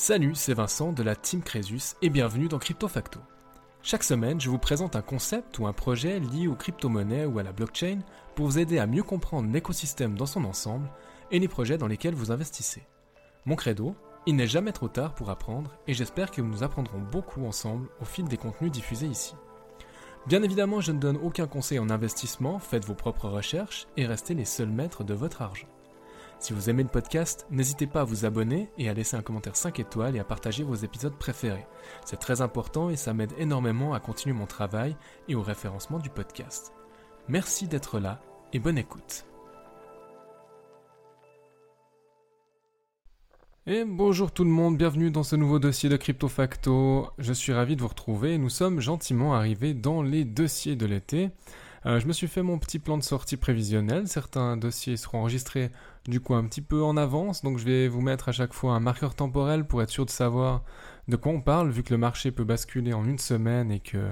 Salut, c'est Vincent de la Team Crésus et bienvenue dans Crypto Facto. Chaque semaine, je vous présente un concept ou un projet lié aux crypto-monnaies ou à la blockchain pour vous aider à mieux comprendre l'écosystème dans son ensemble et les projets dans lesquels vous investissez. Mon credo, il n'est jamais trop tard pour apprendre et j'espère que nous apprendrons beaucoup ensemble au fil des contenus diffusés ici. Bien évidemment, je ne donne aucun conseil en investissement, faites vos propres recherches et restez les seuls maîtres de votre argent. Si vous aimez le podcast, n'hésitez pas à vous abonner et à laisser un commentaire 5 étoiles et à partager vos épisodes préférés. C'est très important et ça m'aide énormément à continuer mon travail et au référencement du podcast. Merci d'être là et bonne écoute. Et bonjour tout le monde, bienvenue dans ce nouveau dossier de Crypto Facto. Je suis ravi de vous retrouver. Nous sommes gentiment arrivés dans les dossiers de l'été. Euh, je me suis fait mon petit plan de sortie prévisionnel. Certains dossiers seront enregistrés du coup un petit peu en avance, donc je vais vous mettre à chaque fois un marqueur temporel pour être sûr de savoir de quoi on parle, vu que le marché peut basculer en une semaine et que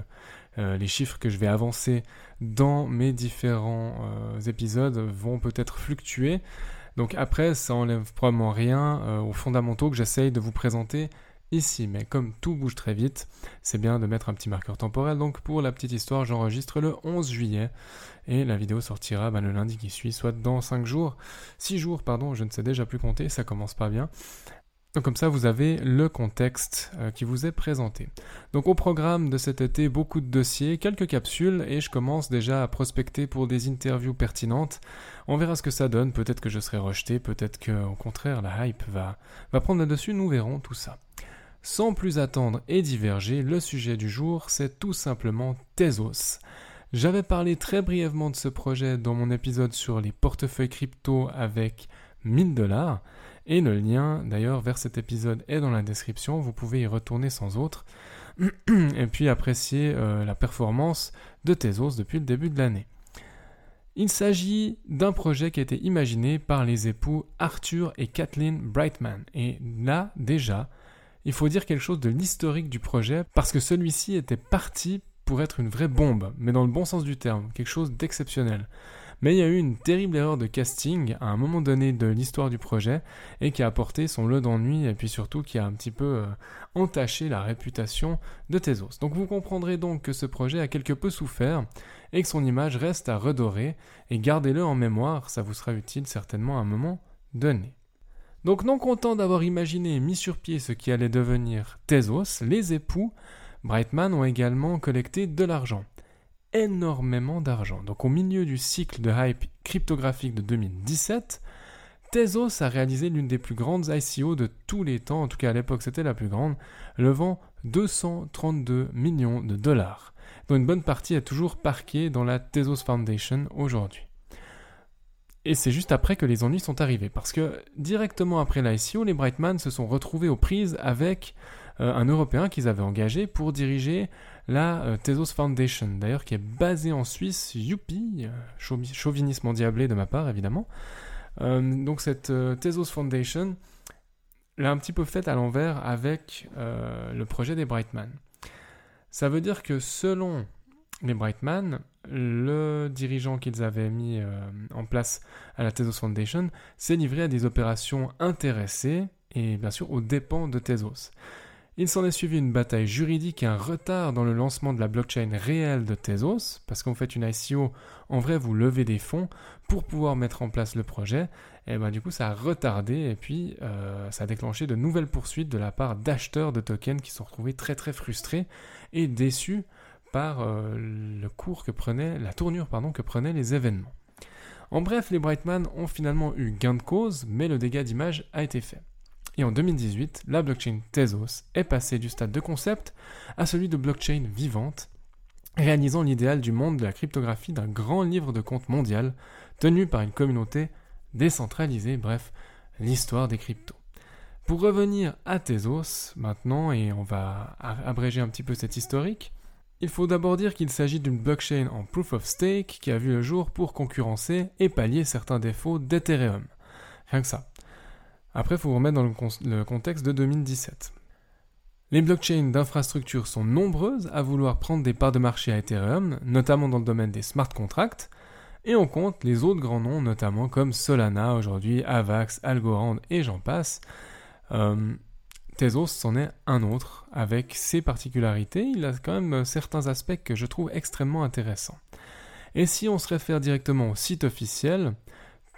euh, les chiffres que je vais avancer dans mes différents euh, épisodes vont peut-être fluctuer. Donc après, ça enlève probablement rien aux fondamentaux que j'essaye de vous présenter ici. Mais comme tout bouge très vite, c'est bien de mettre un petit marqueur temporel. Donc pour la petite histoire, j'enregistre le 11 juillet et la vidéo sortira ben, le lundi qui suit, soit dans 5 jours, 6 jours, pardon, je ne sais déjà plus compter, ça commence pas bien. Donc comme ça, vous avez le contexte euh, qui vous est présenté. Donc au programme de cet été, beaucoup de dossiers, quelques capsules, et je commence déjà à prospecter pour des interviews pertinentes. On verra ce que ça donne, peut-être que je serai rejeté, peut-être que au contraire la hype va, prendre le dessus, nous verrons tout ça. Sans plus attendre et diverger, le sujet du jour, c'est tout simplement Tezos. J'avais parlé très brièvement de ce projet dans mon épisode sur les portefeuilles crypto avec 1000 dollars. Et le lien d'ailleurs vers cet épisode est dans la description, vous pouvez y retourner sans autre. et puis apprécier euh, la performance de Tezos depuis le début de l'année. Il s'agit d'un projet qui a été imaginé par les époux Arthur et Kathleen Brightman. Et là, déjà, il faut dire quelque chose de l'historique du projet parce que celui-ci était parti pour être une vraie bombe, mais dans le bon sens du terme, quelque chose d'exceptionnel. Mais il y a eu une terrible erreur de casting à un moment donné de l'histoire du projet et qui a apporté son lot d'ennui et puis surtout qui a un petit peu euh, entaché la réputation de Tezos. Donc vous comprendrez donc que ce projet a quelque peu souffert et que son image reste à redorer et gardez-le en mémoire, ça vous sera utile certainement à un moment donné. Donc non content d'avoir imaginé et mis sur pied ce qui allait devenir Tezos, les époux Brightman ont également collecté de l'argent. Énormément d'argent. Donc au milieu du cycle de hype cryptographique de 2017, Tezos a réalisé l'une des plus grandes ICO de tous les temps, en tout cas à l'époque c'était la plus grande, levant 232 millions de dollars, dont une bonne partie est toujours parquée dans la Tezos Foundation aujourd'hui. Et c'est juste après que les ennuis sont arrivés, parce que directement après l'ICO, les Brightman se sont retrouvés aux prises avec euh, un Européen qu'ils avaient engagé pour diriger la euh, Tezos Foundation, d'ailleurs qui est basée en Suisse, youpi, euh, chauvinisme endiablé de ma part évidemment. donc cette Tezos Foundation l'a un petit peu faite à l'envers avec le projet des Brightman. Ça veut dire que selon les Brightman, le dirigeant qu'ils avaient mis euh, en place à la Tezos Foundation s'est livré à des opérations intéressées et bien sûr aux dépens de Tezos. Il s'en est suivi une bataille juridique et un retard dans le lancement de la blockchain réelle de Tezos, parce qu'en fait une ICO, en vrai vous levez des fonds pour pouvoir mettre en place le projet, et ben du coup ça a retardé et puis euh, ça a déclenché de nouvelles poursuites de la part d'acheteurs de tokens qui sont retrouvés très très frustrés et déçus euh, le cours que prenait, la tournure pardon, que prenaient les événements. En bref, les Brightman ont finalement eu gain de cause, mais le dégât d'image a été fait. Et en 2018, la blockchain Tezos est passée du stade de concept à celui de blockchain vivante, réalisant l'idéal du monde de la cryptographie d'un grand livre de compte mondial tenu par une communauté décentralisée, bref, l'histoire des cryptos. Pour revenir à Tezos maintenant, et on va abréger un petit peu cette historique, il faut d'abord dire qu'il s'agit d'une blockchain en proof of stake qui a vu le jour pour concurrencer et pallier certains défauts d'Ethereum. Rien que ça. Après, il faut vous remettre dans le, contexte de 2017. Les blockchains d'infrastructure sont nombreuses à vouloir prendre des parts de marché à Ethereum, notamment dans le domaine des smart contracts, et on compte les autres grands noms, notamment comme Solana aujourd'hui, Avax, Algorand et j'en passe. Euh, Tezos c'en est un autre, avec ses particularités, il a quand même certains aspects que je trouve extrêmement intéressants. Et si on se réfère directement au site officiel,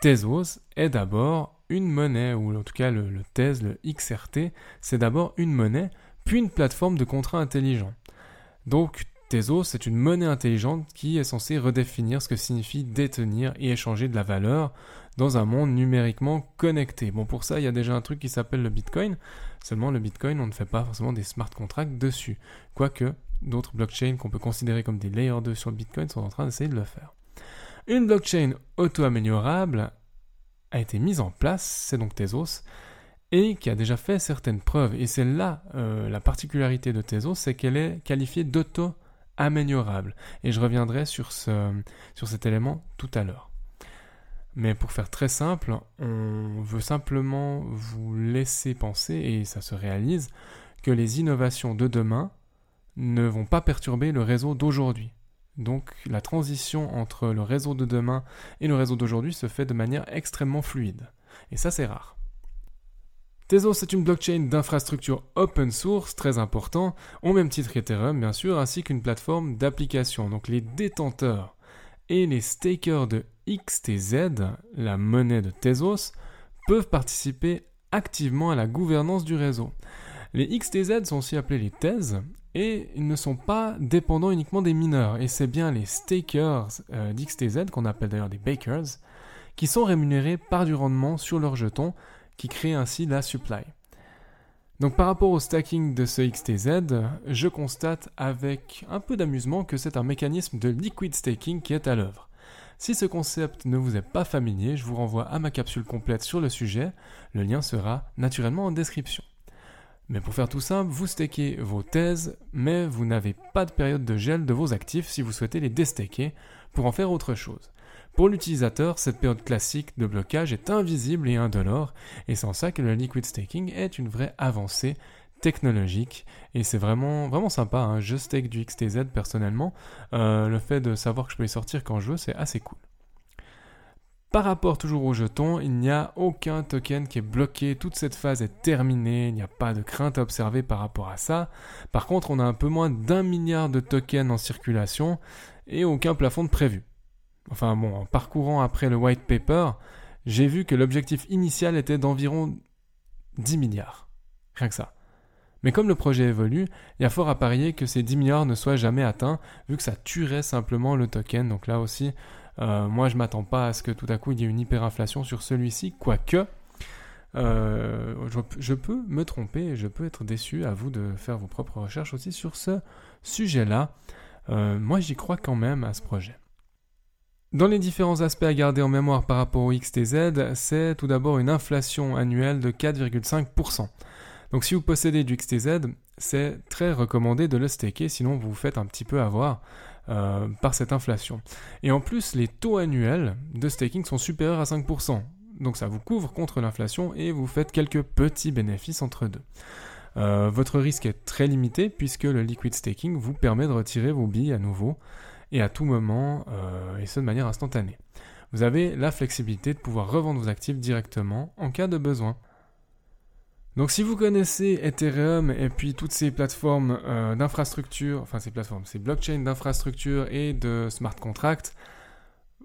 Tezos est d'abord une monnaie, ou en tout cas le, Tez, le XRT, c'est d'abord une monnaie, puis une plateforme de contrat intelligent. Donc Tezos, c'est une monnaie intelligente qui est censée redéfinir ce que signifie détenir et échanger de la valeur dans un monde numériquement connecté. Bon, pour ça, il y a déjà un truc qui s'appelle le Bitcoin. Seulement, le Bitcoin, on ne fait pas forcément des smart contracts dessus. Quoique, d'autres blockchains qu'on peut considérer comme des layer 2 sur le Bitcoin sont en train d'essayer de le faire. Une blockchain auto-améliorable a été mise en place, c'est donc Tezos, et qui a déjà fait certaines preuves. Et c'est là euh, la particularité de Tezos, c'est qu'elle est qualifiée d'auto améliorable. Et je reviendrai sur cet élément tout à l'heure. Mais pour faire très simple, on veut simplement vous laisser penser, et ça se réalise, que les innovations de demain ne vont pas perturber le réseau d'aujourd'hui. Donc la transition entre le réseau de demain et le réseau d'aujourd'hui se fait de manière extrêmement fluide. Et ça c'est rare. Tezos est une blockchain d'infrastructure open source très important, au même titre qu'Ethereum bien sûr, ainsi qu'une plateforme d'application. Donc les détenteurs et les stakers de XTZ, la monnaie de Tezos, peuvent participer activement à la gouvernance du réseau. Les XTZ sont aussi appelés les Tez et ils ne sont pas dépendants uniquement des mineurs. Et c'est bien les stakers euh, d'XTZ, qu'on appelle d'ailleurs des bakers, qui sont rémunérés par du rendement sur leurs jetons qui crée ainsi la supply. Donc par rapport au stacking de ce XTZ, je constate avec un peu d'amusement que c'est un mécanisme de liquid staking qui est à l'œuvre. Si ce concept ne vous est pas familier, je vous renvoie à ma capsule complète sur le sujet, le lien sera naturellement en description. Mais pour faire tout simple, vous stakez vos thèses, mais vous n'avez pas de période de gel de vos actifs si vous souhaitez les déstaker pour en faire autre chose. Pour l'utilisateur, cette période classique de blocage est invisible et indolore, et c'est en ça que le liquid staking est une vraie avancée technologique et c'est vraiment vraiment sympa. Hein. Je stake du XTZ personnellement. Euh, le fait de savoir que je peux les sortir quand je veux, c'est assez cool. Par rapport toujours aux jetons, il n'y a aucun token qui est bloqué, toute cette phase est terminée, il n'y a pas de crainte à observer par rapport à ça. Par contre, on a un peu moins d'un milliard de tokens en circulation et aucun plafond de prévu. Enfin bon, en parcourant après le white paper, j'ai vu que l'objectif initial était d'environ 10 milliards. Rien que ça. Mais comme le projet évolue, il y a fort à parier que ces 10 milliards ne soient jamais atteints, vu que ça tuerait simplement le token. Donc là aussi, euh, moi je m'attends pas à ce que tout à coup il y ait une hyperinflation sur celui-ci, quoique euh, je, peux me tromper, je peux être déçu, à vous de faire vos propres recherches aussi sur ce sujet-là. Euh, moi j'y crois quand même à ce projet. Dans les différents aspects à garder en mémoire par rapport au XTZ, c'est tout d'abord une inflation annuelle de 4,5%. Donc si vous possédez du XTZ, c'est très recommandé de le staker, sinon vous vous faites un petit peu avoir euh, par cette inflation. Et en plus, les taux annuels de staking sont supérieurs à 5%. Donc ça vous couvre contre l'inflation et vous faites quelques petits bénéfices entre deux. Euh, votre risque est très limité puisque le liquid staking vous permet de retirer vos billes à nouveau et à tout moment, euh, et ce de manière instantanée. Vous avez la flexibilité de pouvoir revendre vos actifs directement en cas de besoin. Donc si vous connaissez Ethereum et puis toutes ces plateformes euh, d'infrastructure, enfin ces plateformes, ces blockchains d'infrastructure et de smart contracts,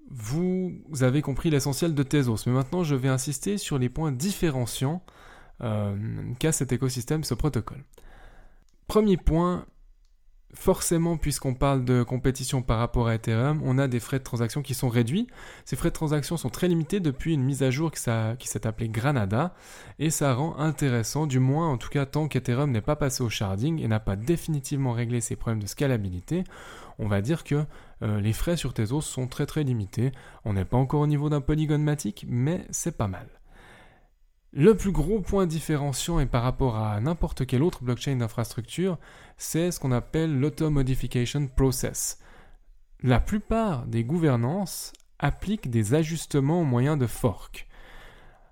vous avez compris l'essentiel de Tezos. Mais maintenant, je vais insister sur les points différenciants euh, qu'a cet écosystème, ce protocole. Premier point, forcément, puisqu'on parle de compétition par rapport à Ethereum, on a des frais de transaction qui sont réduits. Ces frais de transaction sont très limités depuis une mise à jour qui, s'est appelée Granada, et ça rend intéressant, du moins en tout cas tant qu'Ethereum n'est pas passé au sharding et n'a pas définitivement réglé ses problèmes de scalabilité, on va dire que euh, les frais sur Tezos sont très très limités. On n'est pas encore au niveau d'un Polygon Matic, mais c'est pas mal. Le plus gros point différenciant et par rapport à n'importe quelle autre blockchain d'infrastructure, c'est ce qu'on appelle l'auto-modification process. La plupart des gouvernances appliquent des ajustements au moyen de fork,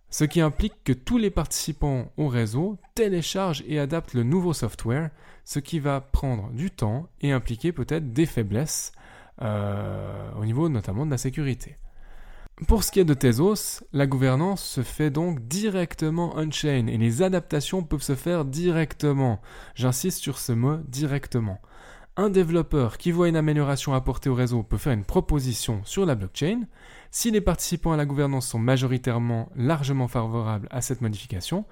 ce qui implique que tous les participants au réseau téléchargent et adaptent le nouveau software, ce qui va prendre du temps et impliquer peut-être des faiblesses euh, au niveau notamment de la sécurité. Pour ce qui est de Tezos, la gouvernance se fait donc directement on-chain et les adaptations peuvent se faire directement. J'insiste sur ce mot directement. Un développeur qui voit une amélioration apportée au réseau peut faire une proposition sur la blockchain. Si les participants à la gouvernance sont majoritairement largement favorables à cette modification,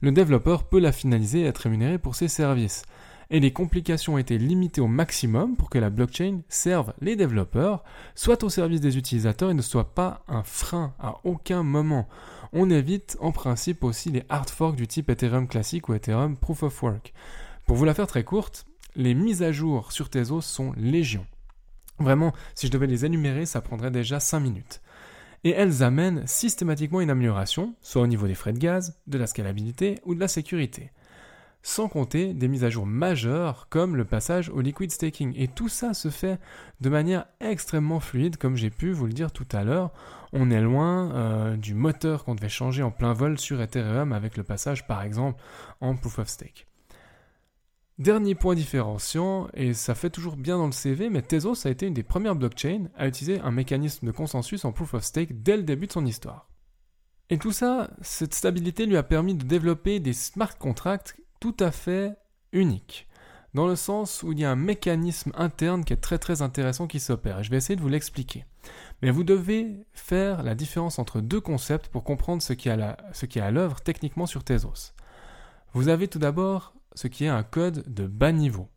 le développeur peut la finaliser et être rémunéré pour ses services et les complications ont été limitées au maximum pour que la blockchain serve les développeurs, soit au service des utilisateurs et ne soit pas un frein à aucun moment. On évite en principe aussi les hard forks du type Ethereum classique ou Ethereum Proof of Work. Pour vous la faire très courte, les mises à jour sur Tezos sont légion. Vraiment, si je devais les énumérer, ça prendrait déjà 5 minutes. Et elles amènent systématiquement une amélioration, soit au niveau des frais de gaz, de la scalabilité ou de la sécurité sans compter des mises à jour majeures comme le passage au liquid staking. Et tout ça se fait de manière extrêmement fluide, comme j'ai pu vous le dire tout à l'heure. On est loin euh, du moteur qu'on devait changer en plein vol sur Ethereum avec le passage par exemple en proof of stake. Dernier point différenciant, et ça fait toujours bien dans le CV, mais Tezos a été une des premières blockchains à utiliser un mécanisme de consensus en proof of stake dès le début de son histoire. Et tout ça, cette stabilité lui a permis de développer des smart contracts tout à fait unique, dans le sens où il y a un mécanisme interne qui est très intéressant qui s'opère, je vais essayer de vous l'expliquer. Mais vous devez faire la différence entre deux concepts pour comprendre ce qui est à l'œuvre techniquement sur Tezos. Vous avez tout d'abord ce qui est un code de bas niveau.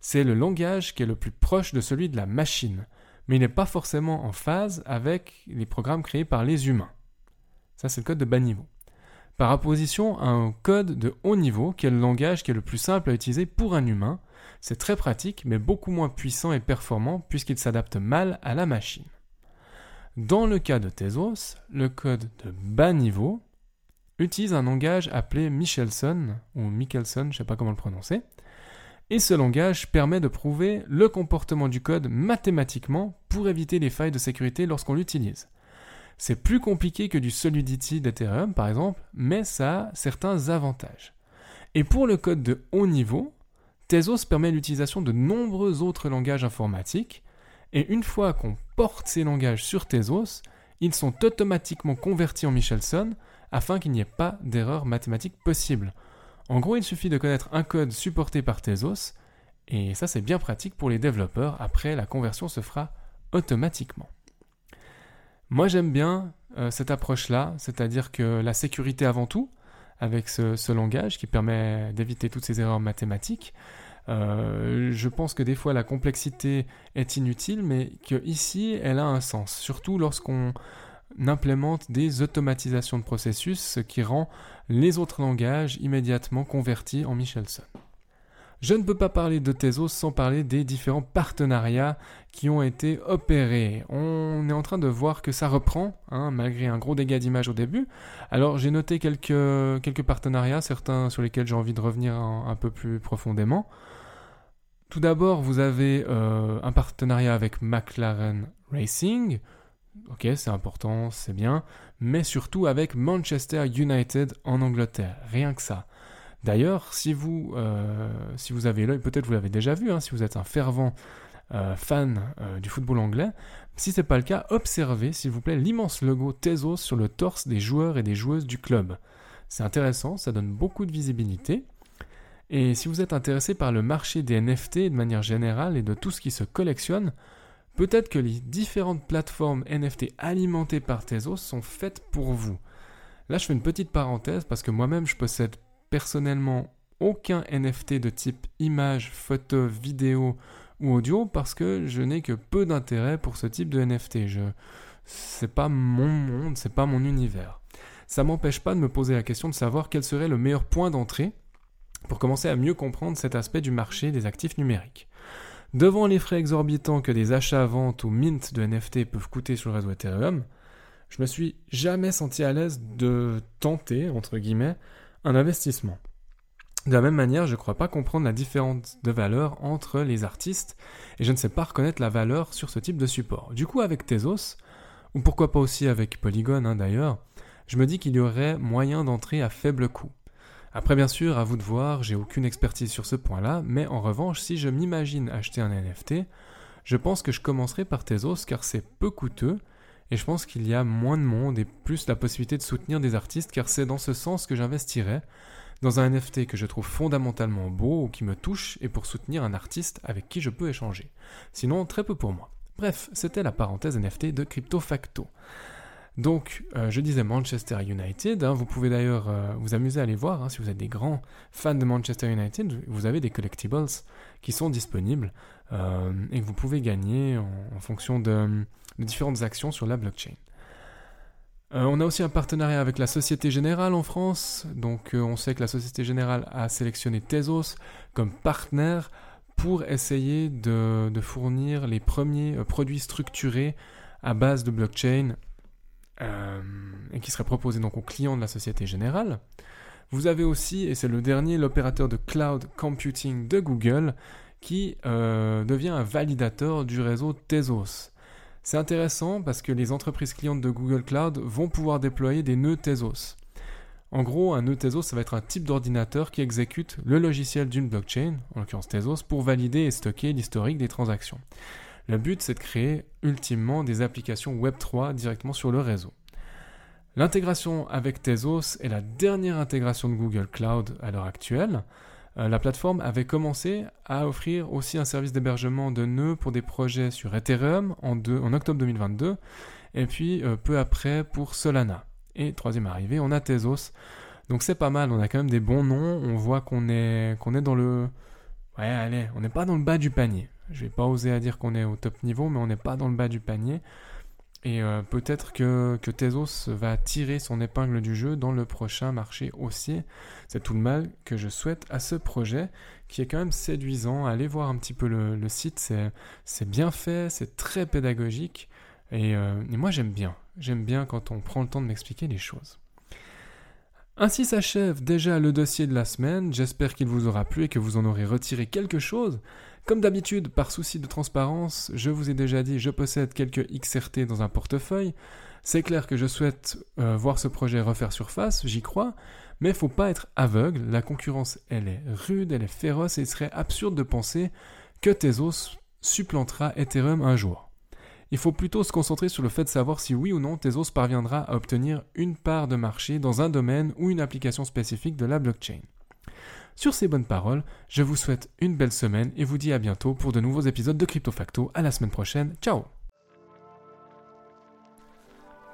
C'est le langage qui est le plus proche de celui de la machine, mais il n'est pas forcément en phase avec les programmes créés par les humains. Ça, c'est le code de bas niveau par opposition à un code de haut niveau qui est le langage qui est le plus simple à utiliser pour un humain. C'est très pratique mais beaucoup moins puissant et performant puisqu'il s'adapte mal à la machine. Dans le cas de Tezos, le code de bas niveau utilise un langage appelé Michelson ou Michelson, je ne sais pas comment le prononcer. Et ce langage permet de prouver le comportement du code mathématiquement pour éviter les failles de sécurité lorsqu'on l'utilise. C'est plus compliqué que du Solidity d'Ethereum par exemple, mais ça a certains avantages. Et pour le code de haut niveau, Tezos permet l'utilisation de nombreux autres langages informatiques, et une fois qu'on porte ces langages sur Tezos, ils sont automatiquement convertis en Michelson afin qu'il n'y ait pas d'erreur mathématique possible. En gros, il suffit de connaître un code supporté par Tezos, et ça c'est bien pratique pour les développeurs, après la conversion se fera automatiquement. Moi j'aime bien euh, cette approche-là, c'est-à-dire que la sécurité avant tout, avec ce, langage qui permet d'éviter toutes ces erreurs mathématiques. Euh, je pense que des fois la complexité est inutile, mais qu'ici elle a un sens, surtout lorsqu'on implémente des automatisations de processus, ce qui rend les autres langages immédiatement convertis en Michelson. Je ne peux pas parler de Tezos sans parler des différents partenariats qui ont été opérés. On est en train de voir que ça reprend, hein, malgré un gros dégât d'image au début. Alors j'ai noté quelques, partenariats, certains sur lesquels j'ai envie de revenir un, peu plus profondément. Tout d'abord, vous avez euh, un partenariat avec McLaren Racing. Ok, c'est important, c'est bien. Mais surtout avec Manchester United en Angleterre. Rien que ça. D'ailleurs, si vous, euh, si vous avez l'œil, peut-être vous l'avez déjà vu, hein, si vous êtes un fervent euh, fan euh, du football anglais, si ce n'est pas le cas, observez s'il vous plaît l'immense logo Tezos sur le torse des joueurs et des joueuses du club. C'est intéressant, ça donne beaucoup de visibilité. Et si vous êtes intéressé par le marché des NFT de manière générale et de tout ce qui se collectionne, peut-être que les différentes plateformes NFT alimentées par Tezos sont faites pour vous. Là, je fais une petite parenthèse parce que moi-même, je possède personnellement aucun NFT de type image, photo, vidéo ou audio parce que je n'ai que peu d'intérêt pour ce type de NFT. Je c'est pas mon monde, c'est pas mon univers. Ça m'empêche pas de me poser la question de savoir quel serait le meilleur point d'entrée pour commencer à mieux comprendre cet aspect du marché des actifs numériques. Devant les frais exorbitants que des achats-ventes ou mint de NFT peuvent coûter sur le réseau Ethereum, je me suis jamais senti à l'aise de tenter, entre guillemets, un investissement. De la même manière, je ne crois pas comprendre la différence de valeur entre les artistes et je ne sais pas reconnaître la valeur sur ce type de support. Du coup, avec Tezos, ou pourquoi pas aussi avec Polygon hein, d'ailleurs, je me dis qu'il y aurait moyen d'entrer à faible coût. Après, bien sûr, à vous de voir, j'ai aucune expertise sur ce point-là, mais en revanche, si je m'imagine acheter un NFT, je pense que je commencerai par Tezos car c'est peu coûteux Et je pense qu'il y a moins de monde et plus la possibilité de soutenir des artistes car c'est dans ce sens que j'investirais dans un NFT que je trouve fondamentalement beau ou qui me touche et pour soutenir un artiste avec qui je peux échanger. Sinon, très peu pour moi. Bref, c'était la parenthèse NFT de Crypto Facto. Donc, euh, je disais Manchester United. Hein, vous pouvez d'ailleurs euh, vous amuser à aller voir. Hein, si vous êtes des grands fans de Manchester United, vous avez des collectibles qui sont disponibles euh, et que vous pouvez gagner en, fonction de, différentes actions sur la blockchain. on a aussi un partenariat avec la Société Générale en France. Donc, on sait que la Société Générale a sélectionné Tezos comme partenaire pour essayer de fournir les premiers produits structurés à base de blockchain euh, et qui serait proposé donc aux clients de la Société Générale. Vous avez aussi, et c'est le dernier, l'opérateur de cloud computing de Google qui euh, devient un validateur du réseau Tezos. C'est intéressant parce que les entreprises clientes de Google Cloud vont pouvoir déployer des nœuds Tezos. En gros, un nœud Tezos, ça va être un type d'ordinateur qui exécute le logiciel d'une blockchain, en l'occurrence Tezos, pour valider et stocker l'historique des transactions. Le but, c'est de créer ultimement des applications Web3 directement sur le réseau. L'intégration avec Tezos est la dernière intégration de Google Cloud à l'heure actuelle. Euh, la plateforme avait commencé à offrir aussi un service d'hébergement de nœuds pour des projets sur Ethereum en, octobre 2022, et puis euh, peu après pour Solana. Et troisième arrivée, on a Tezos. Donc c'est pas mal, on a quand même des bons noms, on voit qu'on est, qu'on est dans le... Ouais, allez, on n'est pas dans le bas du panier. Je vais pas oser dire qu'on est au top niveau, mais on n'est pas dans le bas du panier. Et euh, peut-être que, que Tezos va tirer son épingle du jeu dans le prochain marché haussier. C'est tout le mal que je souhaite à ce projet, qui est quand même séduisant. Allez voir un petit peu le, site, c'est bien fait, c'est très pédagogique. Euh, et moi j'aime bien. J'aime bien quand on prend le temps de m'expliquer les choses. Ainsi s'achève déjà le dossier de la semaine, j'espère qu'il vous aura plu et que vous en aurez retiré quelque chose. Comme d'habitude, par souci de transparence, je vous ai déjà dit, je possède quelques XRT dans un portefeuille. C'est clair que je souhaite euh, voir ce projet refaire surface, j'y crois, mais faut pas être aveugle, la concurrence elle est rude, elle est féroce et il serait absurde de penser que Tezos supplantera Ethereum un jour. Il faut plutôt se concentrer sur le fait de savoir si oui ou non Tezos parviendra à obtenir une part de marché dans un domaine ou une application spécifique de la blockchain. Sur ces bonnes paroles, je vous souhaite une belle semaine et vous dis à bientôt pour de nouveaux épisodes de Crypto Facto. À la semaine prochaine. Ciao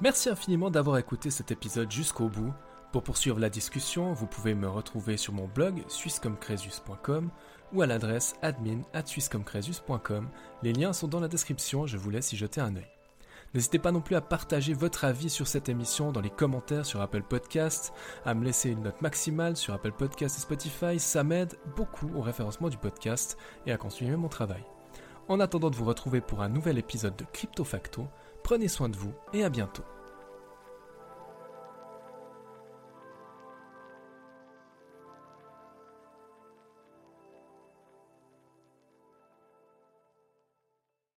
Merci infiniment d'avoir écouté cet épisode jusqu'au bout. Pour poursuivre la discussion, vous pouvez me retrouver sur mon blog suissecomcresus.com ou à l'adresse admin Les liens sont dans la description, je vous laisse y jeter un œil. N'hésitez pas non plus à partager votre avis sur cette émission dans les commentaires sur Apple Podcast, à me laisser une note maximale sur Apple Podcast et Spotify, ça m'aide beaucoup au référencement du podcast et à continuer mon travail. En attendant de vous retrouver pour un nouvel épisode de Crypto Facto, prenez soin de vous et à bientôt.